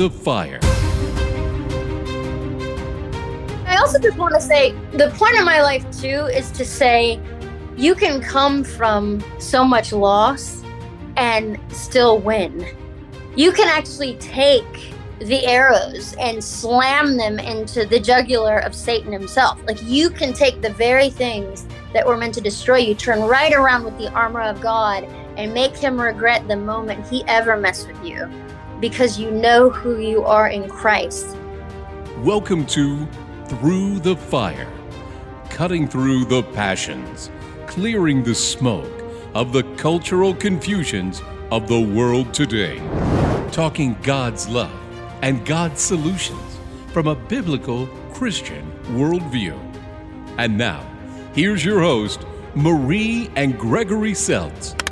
the Fire. I also just want to say the point of my life, too, is to say you can come from so much loss and still win. You can actually take the arrows and slam them into the jugular of Satan himself. Like you can take the very things that were meant to destroy you, turn right around with the armor of God, and make him regret the moment he ever messed with you because you know who you are in Christ. Welcome to Through the Fire, cutting through the passions, clearing the smoke of the cultural confusions of the world today, talking God's love and God's solutions from a biblical Christian worldview. And now, here's your host, Marie and Gregory Seltz.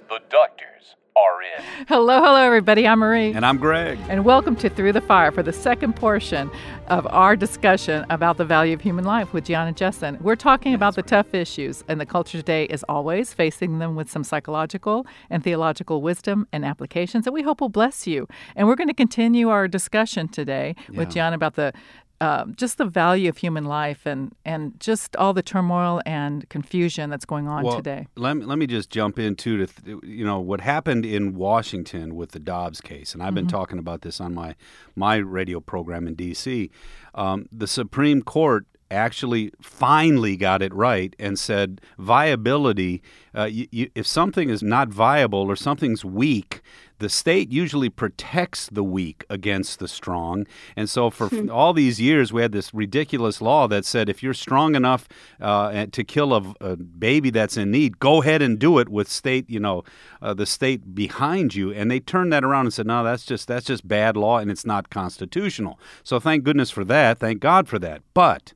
Hello, hello, everybody. I'm Marie. And I'm Greg. And welcome to Through the Fire for the second portion of our discussion about the value of human life with Gianna Jessen. We're talking about the tough issues, and the culture today is always facing them with some psychological and theological wisdom and applications that we hope will bless you. And we're going to continue our discussion today with Gianna about the uh, just the value of human life and, and just all the turmoil and confusion that's going on well, today. Let me, let me just jump into to th- you know what happened in Washington with the Dobbs case, and I've been Mm-hmm. talking about this on my my radio program in D.C. Um, the Supreme Court actually finally got it right and said viability. Uh, you, you, if something is not viable or something's weak, the state usually protects the weak against the strong. And so, for f- all these years, we had this ridiculous law that said if you're strong enough uh, to kill a, a baby that's in need, go ahead and do it with state, you know, uh, the state behind you. And they turned that around and said, no, that's just that's just bad law and it's not constitutional. So, thank goodness for that. Thank God for that. But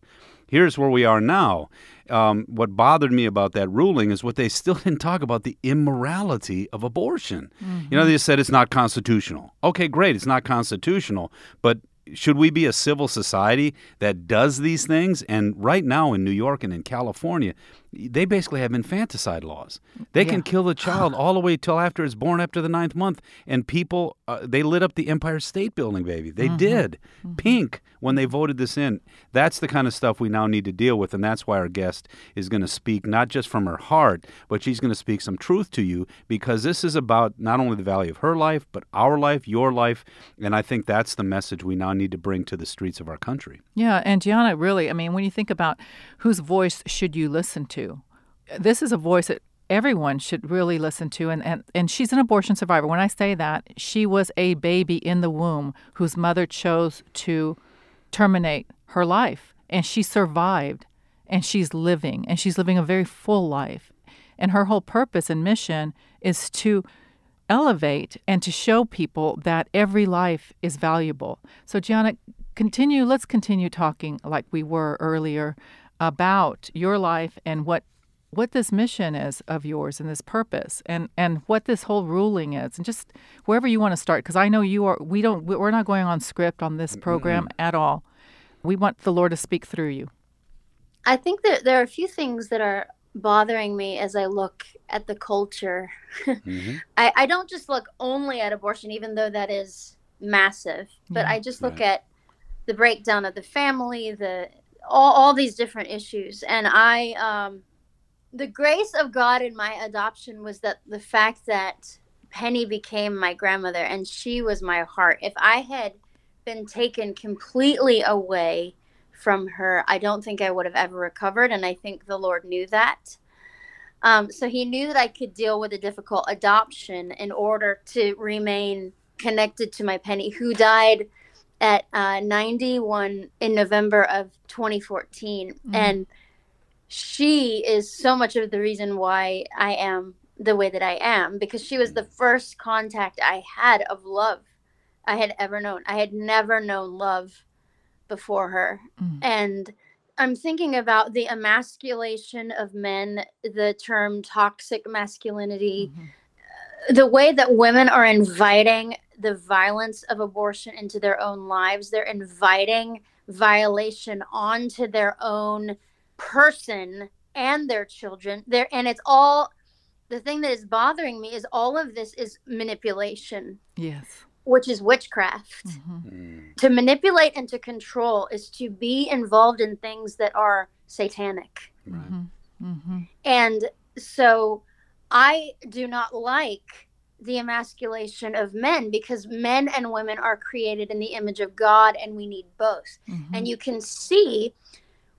here's where we are now. Um, what bothered me about that ruling is what they still didn't talk about the immorality of abortion. You know, they just said it's not constitutional. Okay, great, it's not constitutional, but should we be a civil society that does these things? And right now in New York and in California, they basically have infanticide laws. They can kill the child all the way till after it's born, after the ninth month. And people, uh, they lit up the Empire State Building, baby. They did. Pink when they voted this in. That's the kind of stuff we now need to deal with. And that's why our guest is going to speak not just from her heart, but she's going to speak some truth to you because this is about not only the value of her life, but our life, your life. And I think that's the message we now need to bring to the streets of our country. Yeah, and Gianna, really, I mean, when you think about whose voice should you listen to, this is a voice that everyone should really listen to. And, and, and she's an abortion survivor. When I say that, she was a baby in the womb whose mother chose to terminate her life, and she survived, and she's living, and she's living a very full life. And her whole purpose and mission is to elevate and to show people that every life is valuable. So, Gianna, continue. Let's continue talking like we were earlier about your life and what what this mission is of yours and this purpose and and what this whole ruling is and just wherever you want to start because I know you are we don't we're not going on script on this program at all. We want the Lord to speak through you. I think that there are a few things that are bothering me as I look at the culture. I, I don't just look only at abortion, even though that is massive, but I just look at the breakdown of the family, the all, all these different issues. And I, um, the grace of God in my adoption was that the fact that Penny became my grandmother and she was my heart. If I had been taken completely away from her, I don't think I would have ever recovered. And I think the Lord knew that. Um, so he knew that I could deal with a difficult adoption in order to remain connected to my Penny, who died at uh, 91 in November of 2014. And she is so much of the reason why I am the way that I am because she was the mm. first contact I had of love I had ever known. I had never known love before her. Mm. And I'm thinking about the emasculation of men, the term toxic masculinity, mm-hmm. uh, the way that women are inviting the violence of abortion into their own lives. They're inviting violation onto their own person and their children. There and it's all the thing that is bothering me is all of this is manipulation, Yes. which is witchcraft. to manipulate and to control is to be involved in things that are satanic. Mhm. Mhm. And so I do not like the emasculation of men because men and women are created in the image of God and we need both. Mhm. And you can see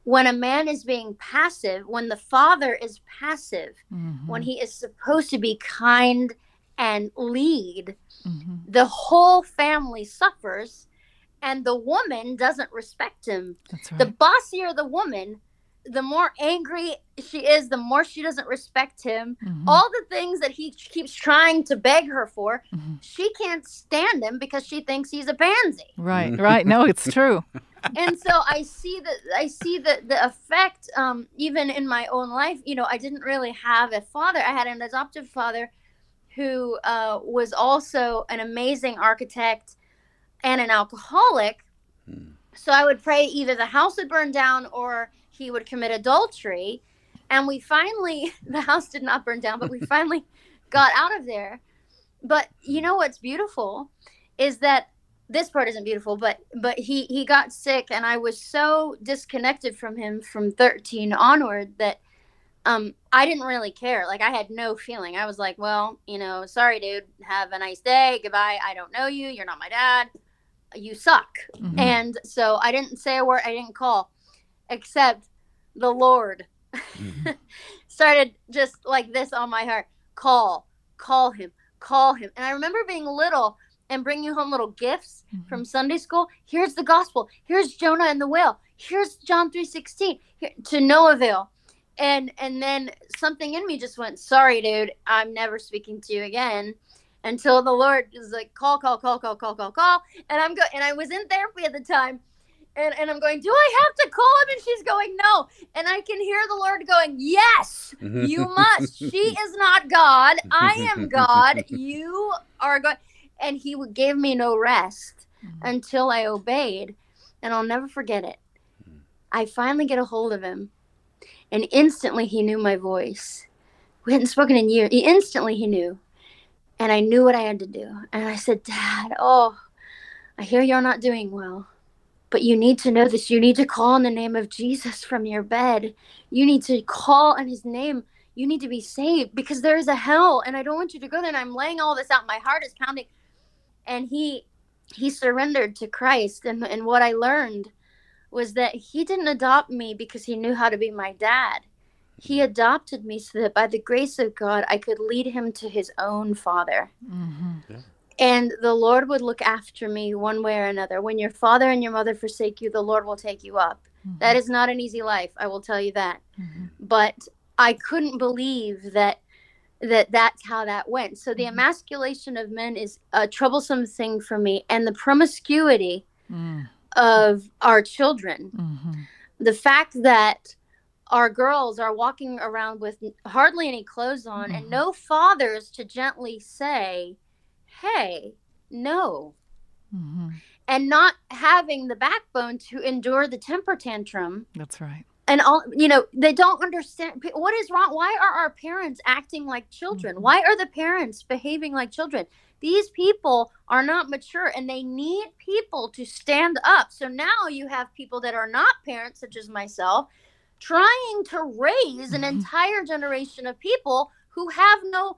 when a man is being passive, when the father is passive, Mhm. when he is supposed to be kind and lead, Mhm. the whole family suffers and the woman doesn't respect him. That's The bossier the woman, the more angry she is, the more she doesn't respect him. Mhm. All the things that he keeps trying to beg her for, Mhm. she can't stand him because she thinks he's a pansy. Right, right. No, it's true. and so I see that I see the the effect um, even in my own life. You know, I didn't really have a father. I had an adoptive father who uh, was also an amazing architect and an alcoholic. So I would pray either the house would burn down or he would commit adultery. And we finally, the house did not burn down, but we finally got out of there. But you know what's beautiful is that this part isn't beautiful, but but he he got sick, and I was so disconnected from him from 13 onward that um I didn't really care. Like I had no feeling. I was like, well, you know, sorry, dude. Have a nice day. Goodbye. I don't know you. You're not my dad. You suck. Mhm. And so I didn't say a word. I didn't call, except the Lord started just like this on my heart. Call, call him, call him. And I remember being little and bring you home little gifts Mhm. from Sunday school. Here's the gospel. Here's Jonah and the whale. Here's John 3:16 here, to no avail. And and then something in me just went, "Sorry, dude. I'm never speaking to you again." Until the Lord is like, "Call, call, call, call, call, call, call." And I'm go and I was in therapy at the time. And, and I'm going, do I have to call him? And she's going, no. And I can hear the Lord going, yes, you must. She is not God. I am God. You are God. And he would give me no rest Mhm. until I obeyed. And I'll never forget it. I finally get a hold of him. And instantly he knew my voice. We hadn't spoken in years. He, instantly he knew. And I knew what I had to do. And I said, Dad, oh, I hear you're not doing well. But you need to know this. You need to call on the name of Jesus from your bed. You need to call on his name. You need to be saved because there is a hell and I don't want you to go there. And I'm laying all this out. My heart is pounding. And he he surrendered to Christ. And, and what I learned was that he didn't adopt me because he knew how to be my dad. He adopted me so that by the grace of God, I could lead him to his own father Mhm. and the Lord would look after me one way or another. When your father and your mother forsake you, the Lord will take you up. That is not an easy life, I will tell you that. Mhm. But I couldn't believe that that that's how that went. So the Mhm. emasculation of men is a troublesome thing for me and the promiscuity Mm. of our children. Mhm. The fact that our girls are walking around with hardly any clothes on and Mhm. no fathers to gently say, "Hey, no." Mhm. and not having the backbone to endure the temper tantrum That's right. And all you know they don't understand what is wrong why are our parents acting like children Mhm. why are the parents behaving like children these people are not mature and they need people to stand up so now you have people that are not parents such as myself trying to raise an Mhm. entire generation of people who have no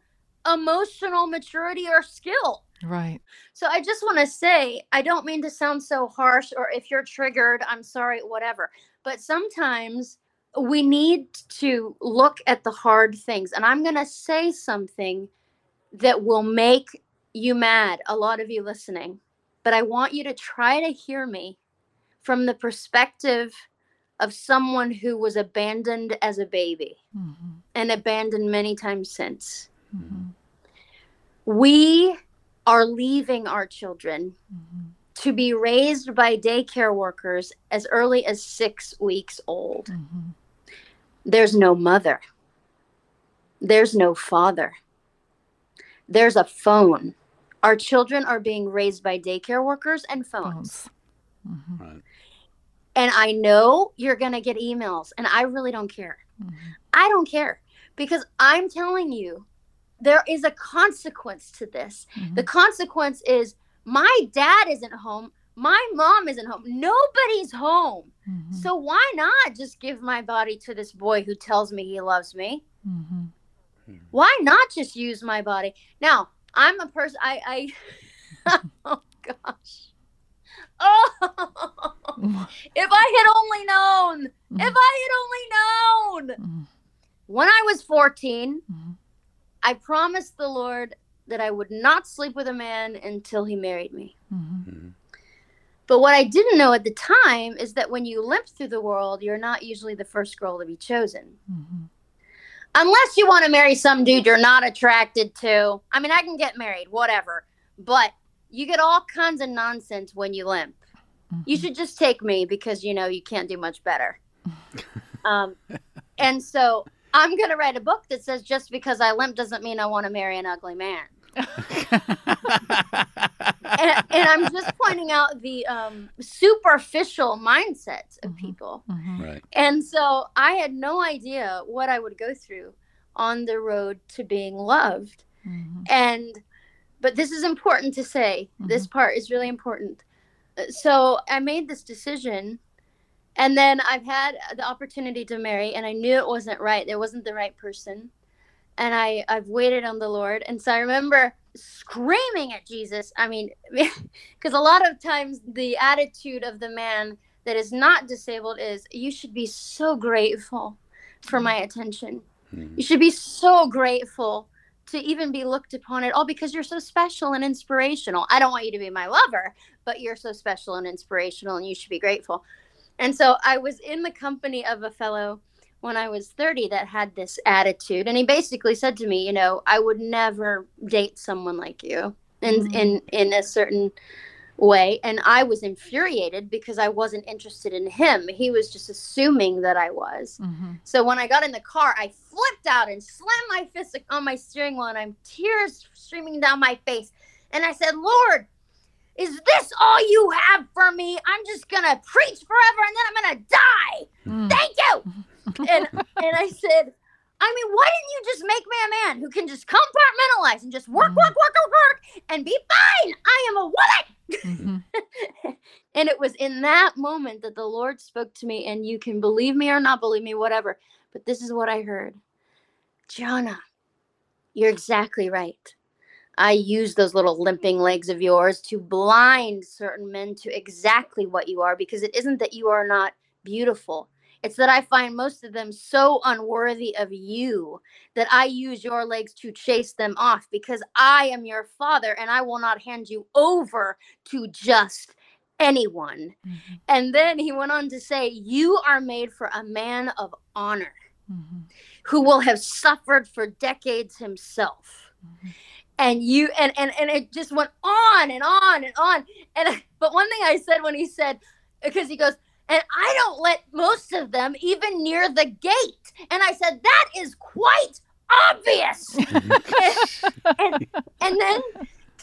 emotional maturity or skill Right. so I just want to say, I don't mean to sound so harsh, or if you're triggered, I'm sorry, whatever. But sometimes we need to look at the hard things. And I'm going to say something that will make you mad, a lot of you listening. But I want you to try to hear me from the perspective of someone who was abandoned as a baby Mhm. and abandoned many times since. Mhm. We are leaving our children Mhm. To be raised by daycare workers as early as six weeks old. Mhm. There's no mother, there's no father, there's a phone. Our children are being raised by daycare workers and phones. Phones. Mhm. Right. And I know you're going to get emails, and I really don't care. Mhm. I don't care because I'm telling you, there is a consequence to this. The Mhm. consequence is my dad isn't home. my mom isn't home. Nobody's home. Mhm. So why not just give my body to this boy who tells me he loves me? Mhm. Why not just use my body? Now, I'm a person I I oh gosh. Oh if I had only known. If I had only known. Mhm. When I was 14, Mhm. I promised the Lord that I would not sleep with a man until he married me. Mhm. But what I didn't know at the time is that when you limp through the world, you're not usually the first girl to be chosen. Mhm. Unless you want to marry some dude you're not attracted to. I mean, I can get married, whatever. But you get all kinds of nonsense when you limp. You should just take me because, you know, you can't do much better. um, and so I'm going to write a book that says just because I limp doesn't mean I want to marry an ugly man. And, and I'm just pointing out the um, superficial mindsets of Mhm. people. Mhm. Right. And so I had no idea what I would go through on the road to being loved. Mhm. And, but this is important to say. This part is really important. Uh, So I made this decision. And then I've had the opportunity to marry, and I knew it wasn't right. It wasn't the right person. And I, I've waited on the Lord. And so I remember screaming at Jesus. I mean, because a lot of times the attitude of the man that is not disabled is you should be so grateful for mm. my attention. Mm-hmm. You should be so grateful to even be looked upon at all because you're so special and inspirational. I don't want you to be my lover, but you're so special and inspirational and you should be grateful. And so I was in the company of a fellow when I was 30 that had this attitude and he basically said to me, you know, I would never date someone like you in in in a certain way and I was infuriated because I wasn't interested in him. He was just assuming that I was. Mhm. So when I got in the car, I flipped out and slammed my fist on my steering wheel, and I'm tears streaming down my face. And I said, "Lord, is this all you have for me? I'm just gonna preach forever, and then I'm gonna die. Mm. Thank you." And and I said, "I mean, why didn't you just make me a man who can just compartmentalize and just work, work, work, work, work, and be fine? I am a woman." Mhm. and it was in that moment that the Lord spoke to me, and you can believe me or not believe me, whatever. But this is what I heard Gianna, you're exactly right. I use those little limping legs of yours to blind certain men to exactly what you are because it isn't that you are not beautiful. It's that I find most of them so unworthy of you that I use your legs to chase them off because I am your father and I will not hand you over to just anyone. Mhm. And then he went on to say, You are made for a man of honor Mhm. who will have suffered for decades himself. Mhm. And you and, and and it just went on and on and on. And but one thing I said when he said, because he goes, and I don't let most of them even near the gate. And I said, that is quite obvious. and, and then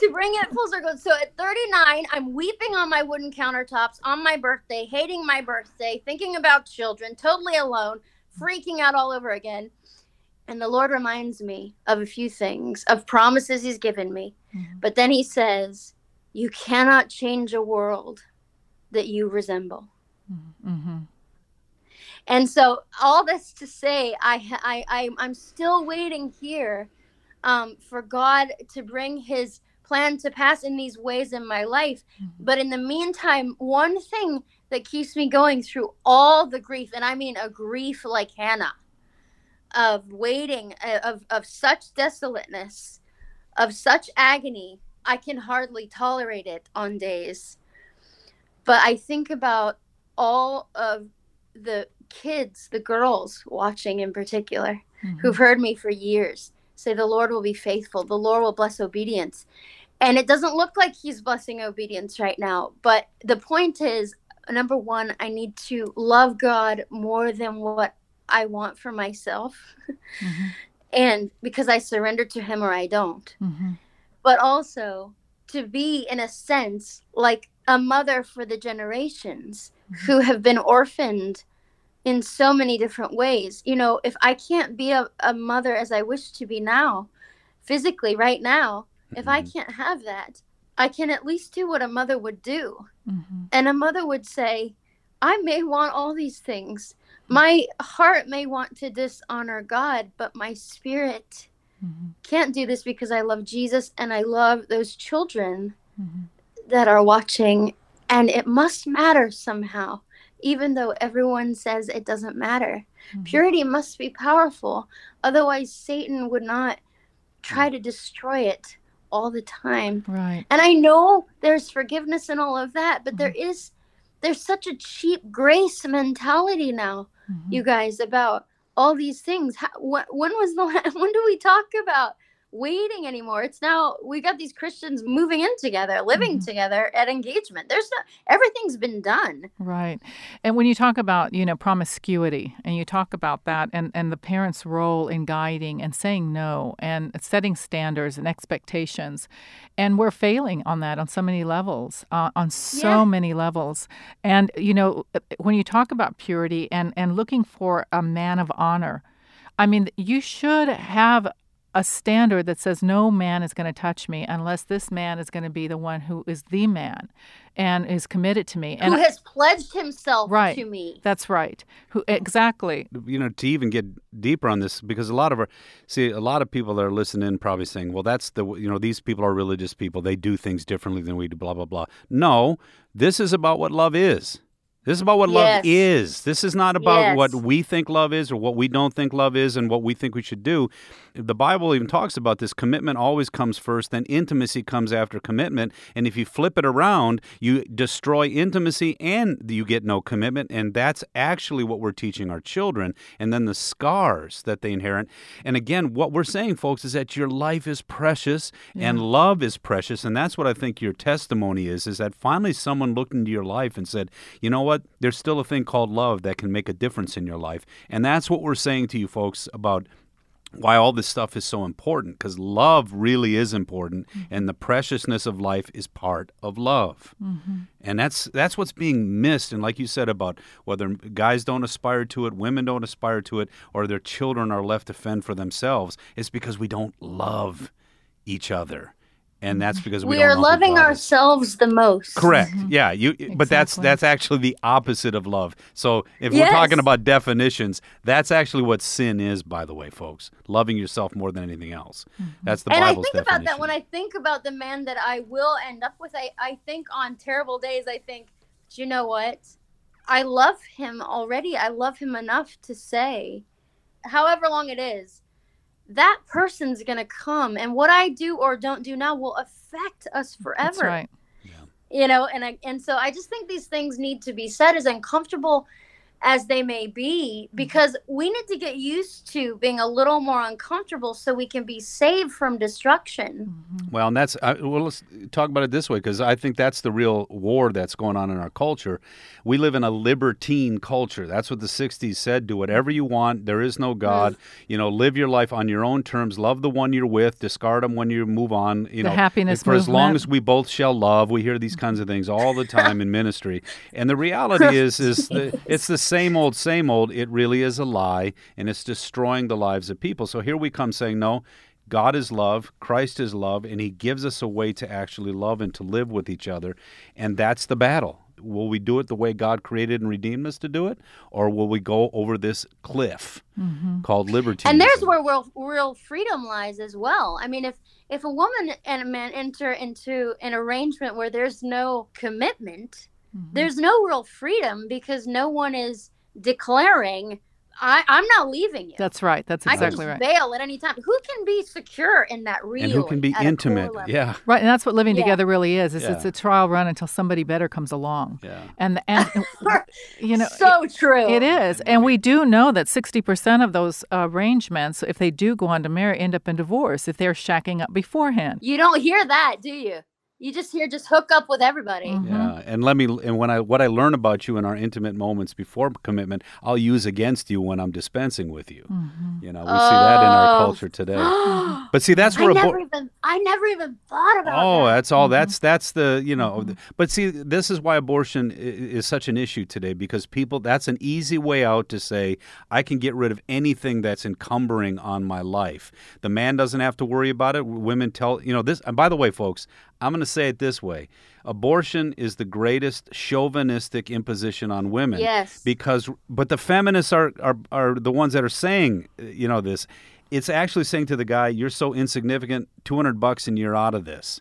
to bring it full circle, so at 39, I'm weeping on my wooden countertops on my birthday, hating my birthday, thinking about children, totally alone, freaking out all over again. And the Lord reminds me of a few things, of promises He's given me. Mhm. But then He says, You cannot change a world that you resemble. Mhm. And so, all this to say, I, I, I, I'm still waiting here um, for God to bring His plan to pass in these ways in my life. Mhm. But in the meantime, one thing that keeps me going through all the grief, and I mean a grief like Hannah, of waiting, uh, of, of such desolateness, of such agony, I can hardly tolerate it on days. But I think about all of the kids, the girls watching in particular, Mhm. who've heard me for years say, The Lord will be faithful, the Lord will bless obedience. And it doesn't look like He's blessing obedience right now. But the point is number one, I need to love God more than what I want for myself. Mhm. and because I surrender to Him or I don't Mhm. but also to be in a sense like a mother for the generations who have been orphaned in so many different ways you know if i can't be a, a mother as i wish to be now physically right now if i Mhm. can't have that I can at least do what a mother would do. Mm-hmm. And a mother would say, I may want all these things. My heart may want to dishonor God, but my spirit mm-hmm. can't do this because I love Jesus and I love those children mm-hmm. that are watching. And it must matter somehow, even though everyone says it doesn't matter. Mm-hmm. Purity must be powerful. Otherwise, Satan would not try to destroy it all the time. Right. And I know there's forgiveness and all of that, but mm-hmm. there is there's such a cheap grace mentality now, mm-hmm. you guys, about all these things. How, when was the when do we talk about waiting anymore. It's now we got these Christians moving in together, living mm-hmm. together at engagement. There's no everything's been done. Right. And when you talk about, you know, promiscuity and you talk about that and, and the parents' role in guiding and saying no and setting standards and expectations. And we're failing on that on so many levels, uh, on so yeah. many levels. And, you know, when you talk about purity and, and looking for a man of honor, I mean, you should have a standard that says no man is going to touch me unless this man is going to be the one who is the man and is committed to me. And who has pledged himself right, to me. That's right. Who exactly. You know to even get deeper on this because a lot of our see a lot of people that are listening probably saying well that's the you know these people are religious people. They do things differently than we do blah blah blah. No this is about what love is this is about what yes. love is. This is not about yes. what we think love is or what we don't think love is and what we think we should do. The Bible even talks about this commitment always comes first, then intimacy comes after commitment. And if you flip it around, you destroy intimacy and you get no commitment. And that's actually what we're teaching our children. And then the scars that they inherit. And again, what we're saying, folks, is that your life is precious yeah. and love is precious. And that's what I think your testimony is, is that finally someone looked into your life and said, you know what? But there's still a thing called love that can make a difference in your life. And that's what we're saying to you folks about why all this stuff is so important because love really is important mm-hmm. and the preciousness of life is part of love mm-hmm. and that's that's what's being missed and like you said about whether guys don't aspire to it women don't aspire to it or their children are left to fend for themselves it's because we don't love each other and that's because we, we are loving ourselves the most. Correct. Mm-hmm. Yeah. You. Exactly. But that's that's actually the opposite of love. So if yes. we're talking about definitions, that's actually what sin is. By the way, folks, loving yourself more than anything else. Mm-hmm. That's the and I think definition. about that when I think about the man that I will end up with. I I think on terrible days. I think, "Do you know what? I love him already. I love him enough to say, however long it is that person's going to come and what i do or don't do now will affect us forever That's right yeah. you know and I, and so i just think these things need to be said as uncomfortable as they may be mm-hmm. because we need to get used to being a little more uncomfortable so we can be saved from destruction. Mm-hmm. Well, and that's uh, well let's talk about it this way because I think that's the real war that's going on in our culture. We live in a libertine culture. That's what the 60s said, do whatever you want, there is no god. Mm. You know, live your life on your own terms, love the one you're with, discard them when you move on, you the know. happiness for movement. as long as we both shall love. We hear these kinds of things all the time in ministry. And the reality is is the, it's the same old, same old, it really is a lie and it's destroying the lives of people. So here we come saying, no, God is love, Christ is love, and He gives us a way to actually love and to live with each other. And that's the battle. Will we do it the way God created and redeemed us to do it? Or will we go over this cliff mm-hmm. called liberty? And there's where real, real freedom lies as well. I mean, if if a woman and a man enter into an arrangement where there's no commitment, mm-hmm. there's no real freedom because no one is declaring I, I'm not leaving you. That's right. That's exactly right. Bail at any time. Who can be secure in that real? And who can be intimate? Yeah. Right, and that's what living yeah. together really is. Is yeah. it's a trial run until somebody better comes along. Yeah. And and you know, so true. It is, and we do know that sixty percent of those arrangements, if they do go on to marry, end up in divorce if they're shacking up beforehand. You don't hear that, do you? You just hear just hook up with everybody. Mm-hmm. Yeah, and let me and when I what I learn about you in our intimate moments before commitment, I'll use against you when I'm dispensing with you. Mm-hmm. You know, we oh. see that in our oh. culture today. but see, that's where I never bo- even I never even thought about. Oh, that. that's all. Mm-hmm. That's that's the you know. Mm-hmm. But see, this is why abortion is such an issue today because people. That's an easy way out to say I can get rid of anything that's encumbering on my life. The man doesn't have to worry about it. Women tell you know this. And by the way, folks, I'm going to say it this way abortion is the greatest chauvinistic imposition on women. Yes. Because, but the feminists are, are, are the ones that are saying, you know, this. It's actually saying to the guy, you're so insignificant, 200 bucks and you're out of this.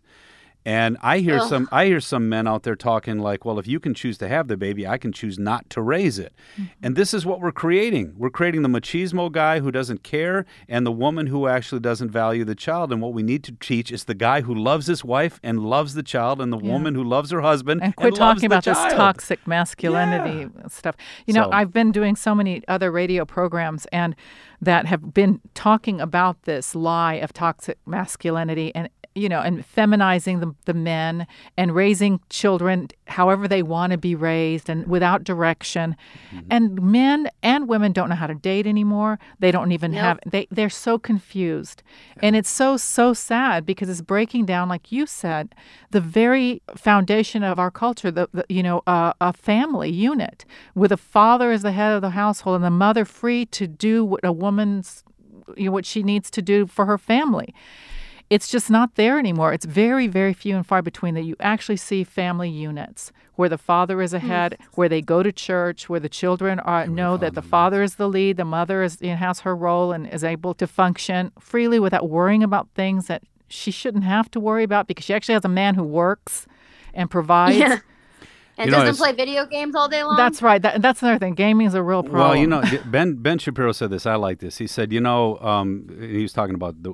And I hear Ugh. some I hear some men out there talking like, well, if you can choose to have the baby, I can choose not to raise it. Mm-hmm. And this is what we're creating. We're creating the machismo guy who doesn't care and the woman who actually doesn't value the child. And what we need to teach is the guy who loves his wife and loves the child and the woman who loves her husband and quit loves talking about this toxic masculinity stuff. You know, So- I've been doing so many other radio programs and that have been talking about this lie of toxic masculinity and you know, and feminizing the, the men and raising children however they want to be raised and without direction. Mm-hmm. And men and women don't know how to date anymore. They don't even Nope. have they they're so confused. And it's so so sad because it's breaking down like you said the very foundation of our culture, the, the you know, uh, a family unit with a father as the head of the household and the mother free to do what a woman's you know, what she needs to do for her family it's just not there anymore. It's very, very few and far between that you actually see family units where the father is ahead, where they go to church, where the children are know that the father is the lead, the mother is you know, has her role and is able to function freely without worrying about things that she shouldn't have to worry about because she actually has a man who works and provides. Yeah. And You doesn't it's- play video games all day long. That's right. That, that's another thing. Gaming is a real problem. Well, you know, Ben Ben Shapiro said this. I like this. He said, you know, um, he was talking about the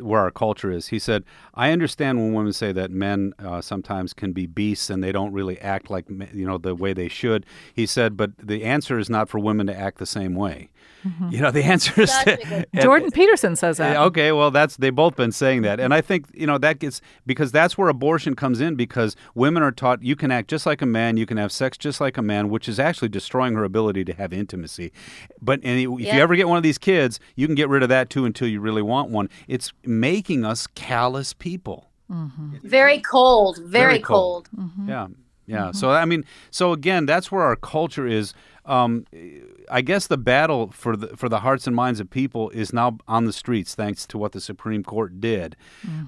where our culture is. He said, I understand when women say that men uh, sometimes can be beasts and they don't really act like you know the way they should. He said, but the answer is not for women to act the same way. Mm-hmm. You know, the answer is to, a good- and- Jordan Peterson says that. Okay, well, that's they've both been saying that, and I think you know that gets because that's where abortion comes in because women are taught you can act just like a man, you can have sex just like a man, which is actually destroying her ability to have intimacy. But and if Yeah. you ever get one of these kids, you can get rid of that too until you really want one. It's making us callous people. Mm-hmm. very cold. Very, cold. Mm-hmm. Yeah, yeah. So I mean, so again, that's where our culture is. Um, I guess the battle for the for the hearts and minds of people is now on the streets, thanks to what the Supreme Court did.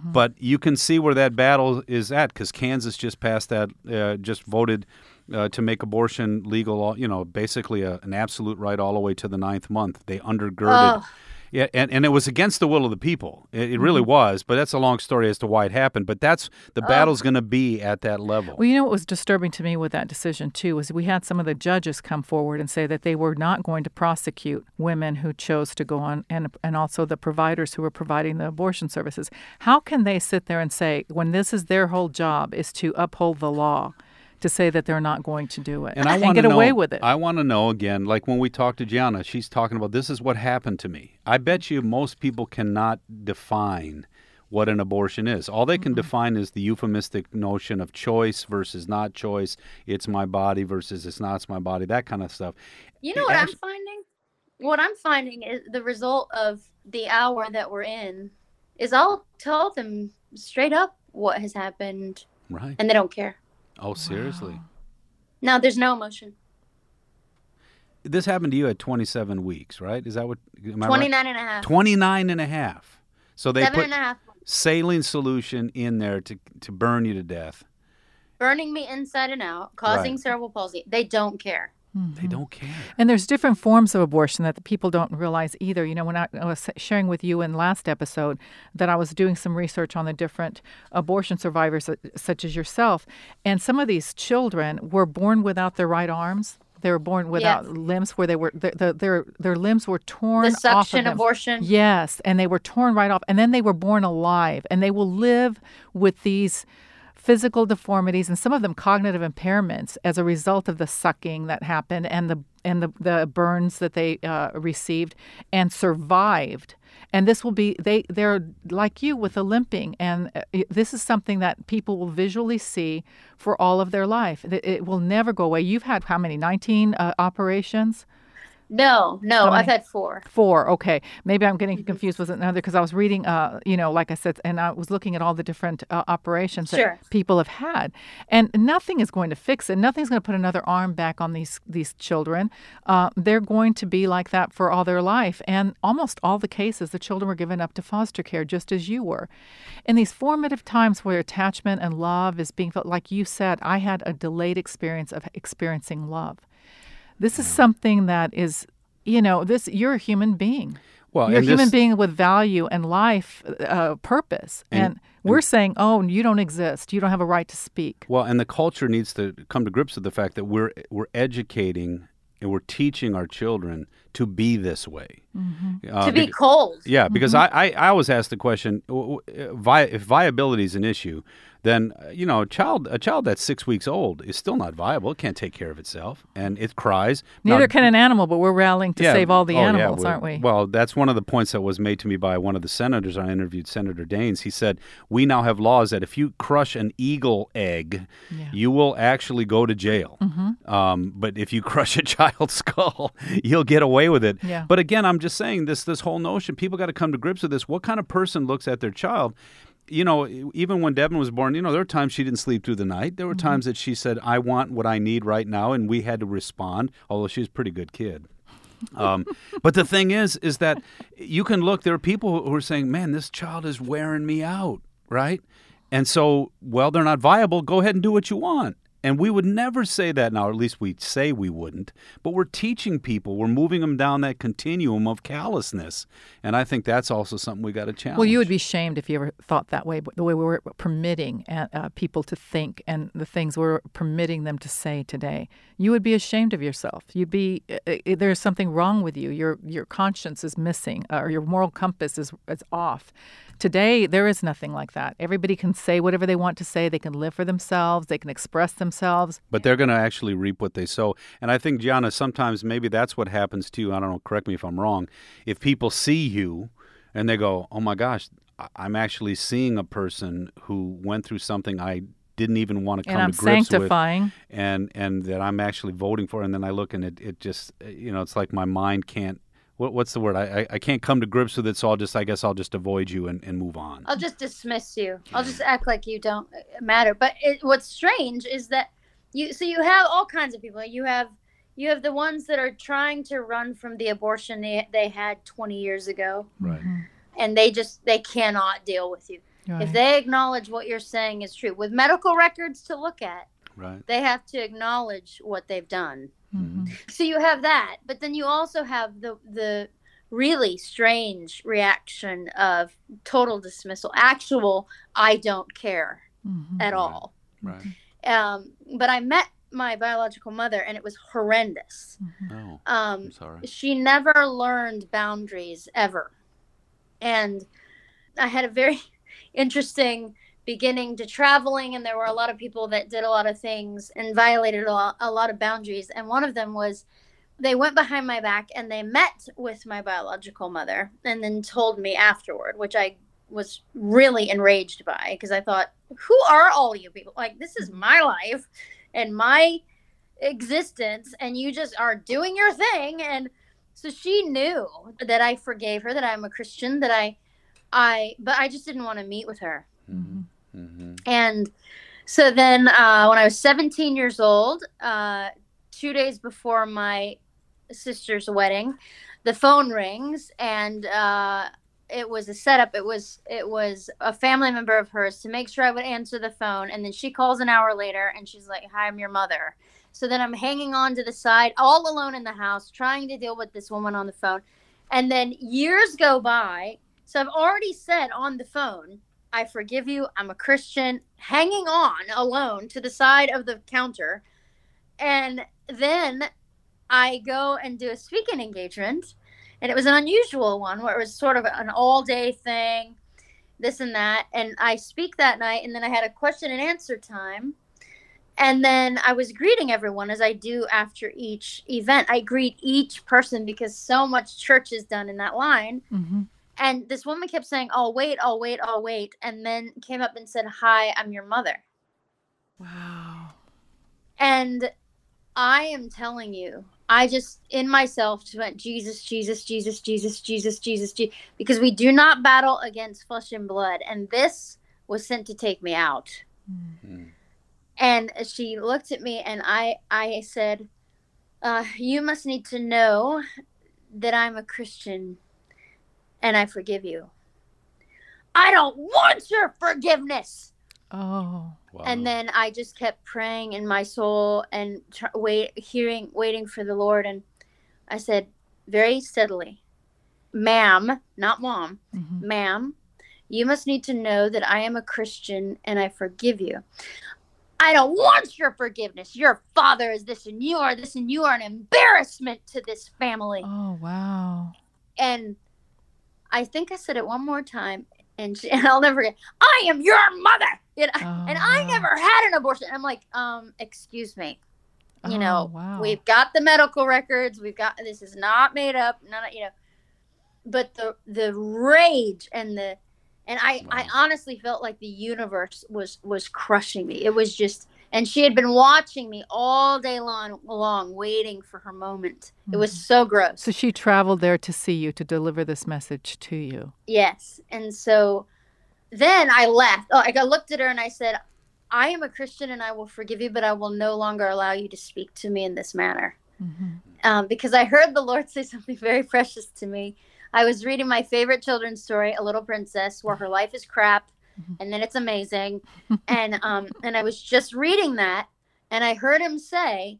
But you can see where that battle is at because Kansas just passed that, uh, just voted. Uh, to make abortion legal, you know, basically a, an absolute right all the way to the ninth month. They undergirded Ugh. Yeah, and, and it was against the will of the people. It, it really mm-hmm. was, but that's a long story as to why it happened. But that's the oh. battle's going to be at that level. Well, you know what was disturbing to me with that decision too was we had some of the judges come forward and say that they were not going to prosecute women who chose to go on and and also the providers who were providing the abortion services. How can they sit there and say when this is their whole job is to uphold the law to say that they're not going to do it and I want get know, away with it? I want to know again, like when we talked to Gianna, she's talking about this is what happened to me. I bet you most people cannot define what an abortion is. All they can define is the euphemistic notion of choice versus not choice. It's my body versus it's not it's my body. That kind of stuff. You know It what actu- I'm finding? What I'm finding is the result of the hour that we're in is I'll tell them straight up what has happened Right. and they don't care. Oh, seriously. No, there's no emotion. This happened to you at 27 weeks, right? Is that what? Am I right? 29 and a half. 29 and a half. So they Seven put and a half. saline solution in there to, to burn you to death. Burning me inside and out, causing Right. cerebral palsy. They don't care. They don't care. And there's different forms of abortion that the people don't realize either. You know, when I, I was sharing with you in last episode that I was doing some research on the different abortion survivors, uh, such as yourself, and some of these children were born without their right arms. They were born without limbs, where they were the, the, their their limbs were torn The off of suction them. abortion. Yes, and they were torn right off, and then they were born alive, and they will live with these physical deformities and some of them cognitive impairments as a result of the sucking that happened and the and the, the burns that they uh, received and survived. And this will be they they're like you with the limping and uh, this is something that people will visually see for all of their life. It, it will never go away. You've had how many? 19 uh, operations No, no, I've had four. Four. Okay, maybe I'm getting confused with another because I was reading, uh, you know, like I said, and I was looking at all the different uh, operations Sure. that people have had, and nothing is going to fix it. Nothing's going to put another arm back on these these children. Uh, they're going to be like that for all their life, and almost all the cases, the children were given up to foster care, just as you were. In these formative times where attachment and love is being felt, like you said, I had a delayed experience of experiencing love. This is something that is, you know, this you're a human being. Well, you're a human this- being with value and life, uh, purpose, and, And- we're saying, "Oh, you don't exist. You don't have a right to speak." Well, and the culture needs to come to grips with the fact that we're we're educating and we're teaching our children to be this way. Uh, to be bec- cold. Yeah, because I, I, I always ask the question: w- w- vi- if viability is an issue, then uh, you know a child a child that's six weeks old is still not viable. It can't take care of itself, and it cries. Now, Neither can an animal, but we're rallying to yeah, save all the oh, animals, we're- aren't we? Well, that's one of the points that was made to me by one of the senators I interviewed, Senator Daines. He said, We now have laws that if you crush an eagle egg, Yeah. you will actually go to jail. Mm-hmm. Um, but if you crush a child's skull, you'll get away with it. Yeah. But again, I'm just saying this this whole notion, people got to come to grips with this. What kind of person looks at their child? You know, even when Devin was born, you know, there were times she didn't sleep through the night. There were Mm-hmm. times that she said, I want what I need right now. And we had to respond, although she was a pretty good kid. Um, but the thing is, is that you can look. There are people who are saying, "Man, this child is wearing me out," right? And so, well, they're not viable. Go ahead and do what you want. And we would never say that now, or at least we say we wouldn't. But we're teaching people. We're moving them down that continuum of callousness. And I think that's also something we got to challenge. Well, you would be shamed if you ever thought that way, but the way we're permitting uh, uh, people to think and the things we're permitting them to say today. You would be ashamed of yourself. You'd be uh, uh, there's something wrong with you. Your your conscience is missing, uh, or your moral compass is is off. Today, there is nothing like that. Everybody can say whatever they want to say. They can live for themselves. They can express themselves. But they're going to actually reap what they sow. And I think, Gianna, sometimes maybe that's what happens to you. I don't know, correct me if I'm wrong. If people see you and they go, oh my gosh, I'm actually seeing a person who went through something I didn't even want to come And I'm to grips sanctifying. with and and that I'm actually voting for and then I look and it, it just you know it's like my mind can't what, what's the word I, I I can't come to grips with it so I'll just I guess I'll just avoid you and, and move on I'll just dismiss you. I'll just act like you don't uh, matter. But it, what's strange is that you so you have all kinds of people. You have you have the ones that are trying to run from the abortion they, they had 20 years ago right and they just they cannot deal with you. If they acknowledge what you're saying is true with medical records to look at, right they have to acknowledge what they've done. Mhm. So you have that, but then you also have the the really strange reaction of total dismissal, actual I don't care Mhm. at Right. all. right Um, but I met my biological mother, and it was horrendous. oh Um, I'm sorry she never learned boundaries ever, and I had a very interesting beginning to traveling, and there were a lot of people that did a lot of things and violated a lot, a lot of boundaries. And one of them was they went behind my back and they met with my biological mother and then told me afterward, which I was really enraged by because I thought, who are all you people? Like, this is my life and my existence, and you just are doing your thing. And so she knew that I forgave her, that I'm a Christian, that I, I, but I just didn't want to meet with her. Hmm hmm And so then uh, when I was 17 years old, uh, two days before my sister's wedding, the phone rings and uh, it was a setup. It was it was a family member of hers to make sure I would answer the phone. And then she calls an hour later and she's like, "Hi, I'm your mother." So then I'm hanging on to the side, all alone in the house, trying to deal with this woman on the phone. And then years go by. So I've already said on the phone, I forgive you. I'm a Christian, hanging on alone to the side of the counter. And then I go and do a speaking engagement. And it was an unusual one where it was sort of an all day thing, this and that. And I speak that night. And then I had a question and answer time. And then I was greeting everyone as I do after each event. I greet each person because so much church is done in that line. Mhm. And this woman kept saying, I'll wait, I'll wait, I'll wait. And then came up and said, Hi, I'm your mother. Wow. And I am telling you, I just in myself just went Jesus, Jesus, Jesus, Jesus, Jesus, Jesus, Jesus, because we do not battle against flesh and blood, and this was sent to take me out. Mm-hmm. And she looked at me, and I I said, uh, "You must need to know that I'm a Christian, and I forgive you." I don't want your forgiveness. Oh. Wow. And then I just kept praying in my soul and tr- wait, hearing, waiting for the Lord. And I said very steadily, "Ma'am, not mom, mm-hmm. ma'am, you must need to know that I am a Christian and I forgive you. I don't want your forgiveness. Your father is this, and you are this, and you are an embarrassment to this family." Oh wow! And I think I said it one more time, and, she, and I'll never forget. I am your mother, you know, oh, and I never had an abortion. I'm like, um, excuse me, you oh, know, wow. we've got the medical records. We've got this is not made up. None, of, you know, but the the rage and the and I wow. I honestly felt like the universe was was crushing me. It was just and she had been watching me all day long, long waiting for her moment. Mm-hmm. It was mm-hmm. so gross. So she traveled there to see you to deliver this message to you. Yes, and so then I left. Oh, I looked at her and I said, "I am a Christian and I will forgive you, but I will no longer allow you to speak to me in this manner." Mm-hmm. Um, because I heard the Lord say something very precious to me. I was reading my favorite children's story, A Little Princess, where her life is crap and then it's amazing. and um, and I was just reading that, and I heard him say,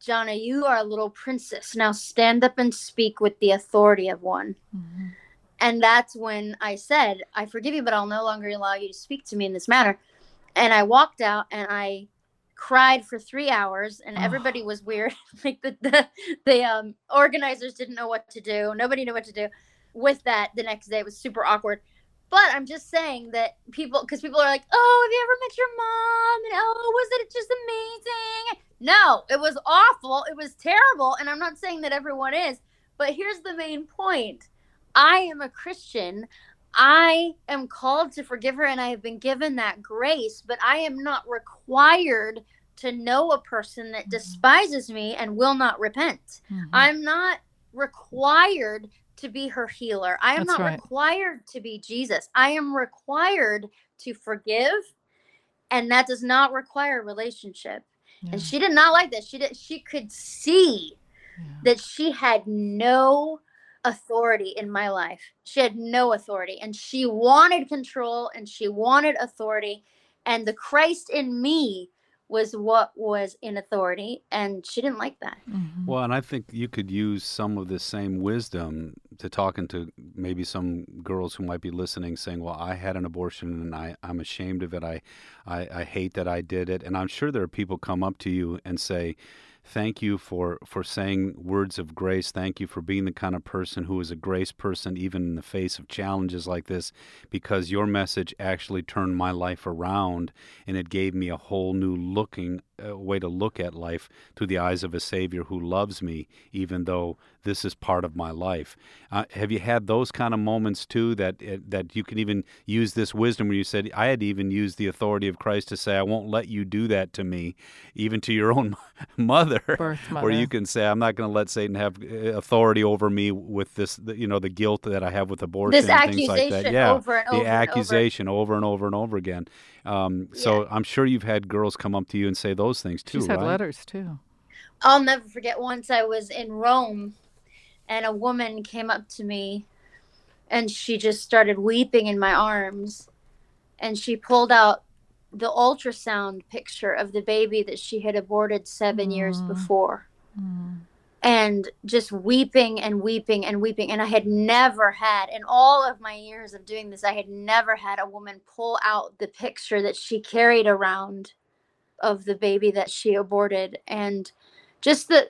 "Gianna, you are a little princess. Now stand up and speak with the authority of one." Mm-hmm. And that's when I said, "I forgive you, but I'll no longer allow you to speak to me in this manner." And I walked out, and I cried for three hours and oh. everybody was weird like the, the the um organizers didn't know what to do nobody knew what to do with that the next day it was super awkward but I'm just saying that people, because people are like, oh, have you ever met your mom? And oh, was it just amazing? No, it was awful. It was terrible. And I'm not saying that everyone is, but here's the main point I am a Christian. I am called to forgive her and I have been given that grace, but I am not required to know a person that mm-hmm. despises me and will not repent. Mm-hmm. I'm not required to be her healer. I am That's not right. required to be Jesus. I am required to forgive, and that does not require relationship. Yeah. And she did not like that. She did. She could see yeah. that she had no authority in my life. She had no authority, and she wanted control, and she wanted authority. And the Christ in me was what was in authority and she didn't like that. Mm-hmm. well and i think you could use some of the same wisdom to talking to maybe some girls who might be listening saying well i had an abortion and I, i'm ashamed of it. I, I i hate that i did it. And i'm sure there are people come up to you and say thank you for for saying words of grace. Thank you for being the kind of person who is a grace person even in the face of challenges like this because your message actually turned my life around and it gave me a whole new looking uh, way to look at life through the eyes of a savior who loves me even though this is part of my life. Uh, have you had those kind of moments too that uh, that you can even use this wisdom where you said I had even used the authority of Christ to say I won't let you do that to me, even to your own mother, Birth mother. where you can say I'm not going to let Satan have uh, authority over me with this, you know, the guilt that I have with abortion this and things like that. Yeah, over the accusation over. over and over and over again. Um, so yeah. I'm sure you've had girls come up to you and say those things too. She's had right? letters too. I'll never forget once I was in Rome and a woman came up to me and she just started weeping in my arms and she pulled out the ultrasound picture of the baby that she had aborted seven mm. years before mm. And just weeping and weeping and weeping and i had never had in all of my years of doing this i had never had a woman pull out the picture that she carried around of the baby that she aborted and just the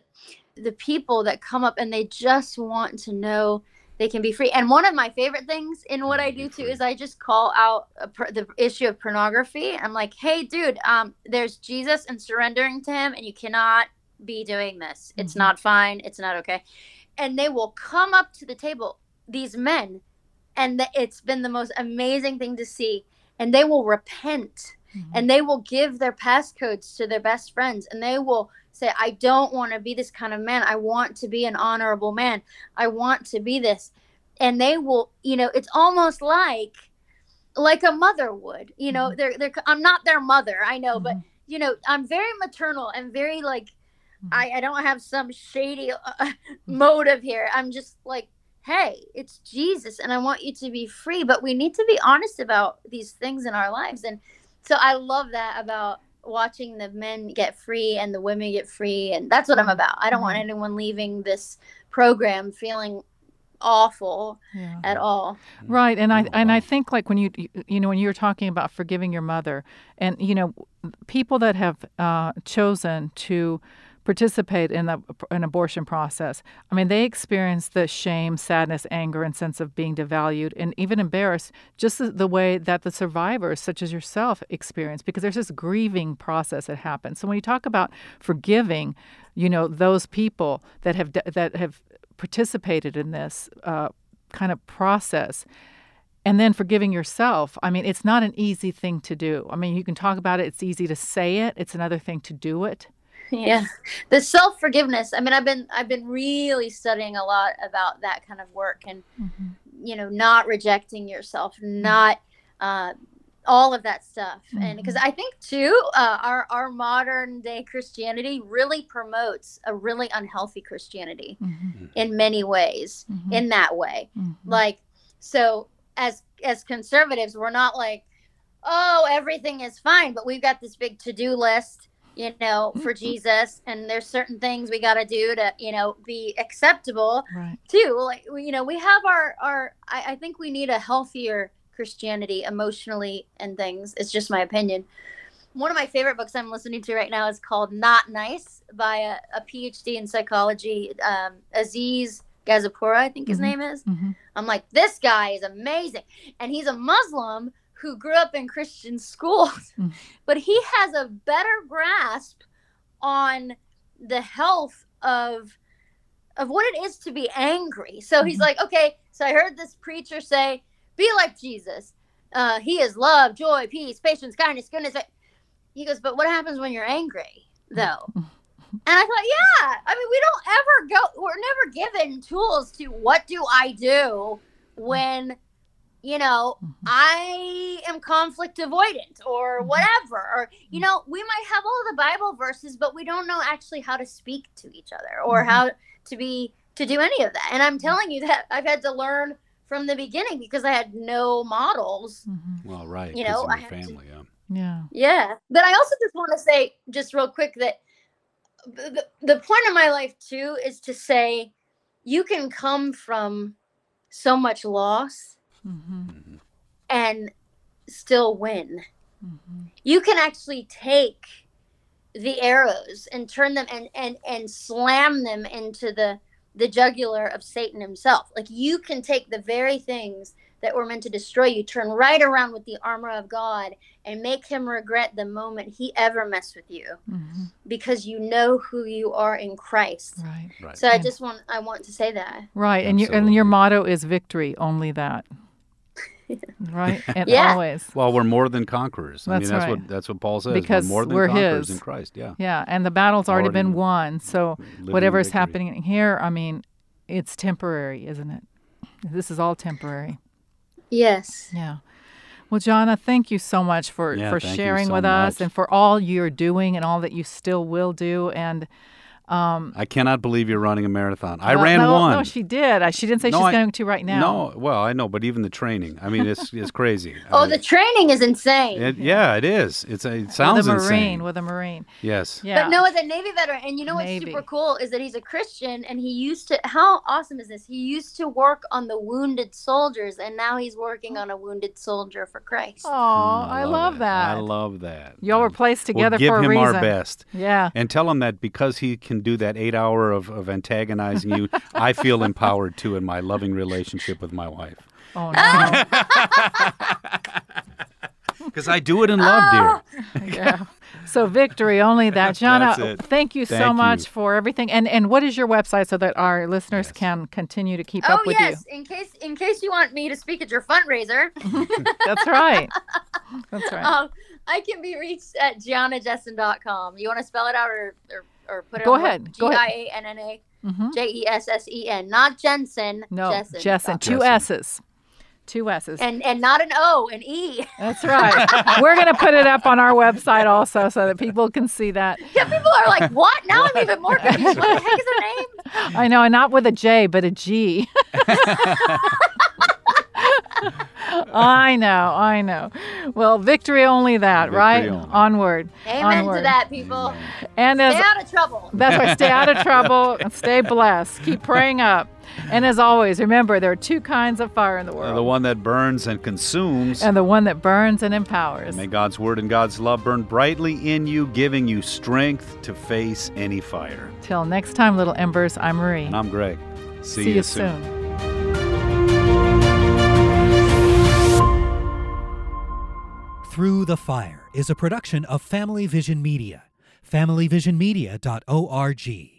the people that come up and they just want to know they can be free. And one of my favorite things in what I do too is I just call out the issue of pornography. I'm like, hey, dude, um, there's Jesus and surrendering to Him, and you cannot be doing this. It's mm-hmm. not fine. It's not okay. And they will come up to the table, these men, and the, it's been the most amazing thing to see. And they will repent mm-hmm. and they will give their passcodes to their best friends and they will say i don't want to be this kind of man i want to be an honorable man i want to be this and they will you know it's almost like like a mother would you know mm-hmm. they're, they're i'm not their mother i know but mm-hmm. you know i'm very maternal and very like I, I don't have some shady uh, motive here. I'm just like hey it's jesus and i want you to be free but we need to be honest about these things in our lives. And so i love that about watching the men get free and the women get free and that's what i'm about. I don't want anyone leaving this program feeling awful Yeah. at all. Right, and I and I think like when you you- you know when you were talking about forgiving your mother, and you know people that have uh, chosen to participate in an abortion process. I mean, they experience the shame, sadness, anger, and sense of being devalued and even embarrassed, just the, the way that the survivors, such as yourself, experience. Because there's this grieving process that happens. So when you talk about forgiving, you know those people that have that have participated in this uh, kind of process and then forgiving yourself i mean it's not an easy thing to do i mean you can talk about it it's easy to say it it's another thing to do it yeah. The self forgiveness i mean i've been i've been really studying a lot about that kind of work and mm-hmm. you know not rejecting yourself mm. not uh all of that stuff. And mm-hmm. because i think too uh, our our modern day christianity really promotes a really unhealthy christianity mm-hmm. mm. in many ways in that way. Like so as as conservatives we're not like oh everything is fine but we've got this big to-do list you know for jesus and there's certain things we got to do to you know be acceptable right. too. Like we- you know we have our our I, I think we need a healthier christianity emotionally and things. It's just my opinion. One of my favorite books i'm listening to right now is called not nice by a, a phd in psychology um, Aziz Gazipura i think his Mhm. name is. Mhm. i'm like this guy is amazing and he's a muslim who grew up in christian schools Mm. but he has a better grasp on the health of of what it is to be angry. So he's Mhm. like, okay, so I heard this preacher say, be like Jesus. Uh, he is love, joy, peace, patience, kindness, goodness. He goes, but what happens when you're angry, though? And I thought, yeah, I mean, we don't ever go, we're never given tools to what do I do when, you know, mm-hmm. I am conflict avoidant or mm-hmm. whatever. Or, you mm-hmm. know, we might have all the Bible verses, but we don't know actually how to speak to each other or how to be, to do any of that. And I'm telling you that I've had to learn from the beginning because I had no models. Well, right. You 'cause know, of I your had to- family. Yeah. yeah Yeah. But I also just want to say, just real quick, that the, the point of my life, too, is to say you can come from so much loss Mhm. and still win. Mhm. You can actually take the arrows and turn them and, and, and slam them into the, the jugular of Satan himself. Like you can take the very things that were meant to destroy you, turn right around with the armor of God and make him regret the moment he ever messed with you Mhm. because you know who you are in Christ. right Right. So I just want I want to say that. right and your and your motto is victory only that right and Yeah. always well, we're more than conquerors. I That's mean, that's right. what that's what Paul says. Because we're more than we're conquerors his. in Christ. Yeah. yeah and the battle's already, Already been won so living whatever is happening here i mean it's temporary isn't it this is all temporary Yes. Yeah. Well, Gianna, thank you so much for, Yeah, for sharing so with us and for all you're doing and all that you still will do. And um, I cannot believe you're running a marathon. I well, ran no, one. No, she did. I, she didn't say No, she's I- going to right now. No, well, I know, but even the training. I mean, it's it's crazy. Oh, I- the training is insane. it, yeah, it is. It's a, it sounds with a marine. insane. With a marine. yes. Yeah. But no, as a Navy veteran, and you know what's Navy. super cool is that he's a Christian, and he used to. How awesome is this? He used to work on the wounded soldiers, and now he's working on a wounded soldier for Christ. Oh, Mm, I, love, it. that. I love that. Y'all were placed together we'll give for a him reason. our best. Yeah. And tell him that because he can do that eight hour of, of antagonizing you, I feel empowered too in my loving relationship with my wife. Oh no. Because I do it in love, dear. yeah. So victory only that. Gianna, That's it. thank you so Thank much you. for everything. And and what is your website so that our listeners can continue to keep Oh up with yes, in case in case you want me to speak at your fundraiser. That's right. That's right. um, I can be reached at giannajessen.com. You want to spell it out or, or, or put it Go on ahead. G Go ahead. I A N N A Mhm. J E S S E N. Not Jensen. No, Jessen. Jessen. Two S's. Two S's. And and not an O, an E. That's right. We're going to put it up on our website also so that people can see that. Yeah, people are like, what? Now I'm even more confused. What the heck is her name? I know, and not with a J, but a G. I know, I know. Well, victory only that, Victory right? only. Onward. Amen onward. to that, people. And as Stay out of trouble. That's right. Stay out of trouble and stay blessed. Keep praying up. And as always, remember there are two kinds of fire in the world the one that burns and consumes. and the one that burns and empowers. May God's word and God's love burn brightly in you, giving you strength to face any fire. Till next time, little embers, I'm Marie. And I'm Greg. See, See you you soon. soon. Through the Fire is a production of Family Vision Media. FamilyVisionMedia.org.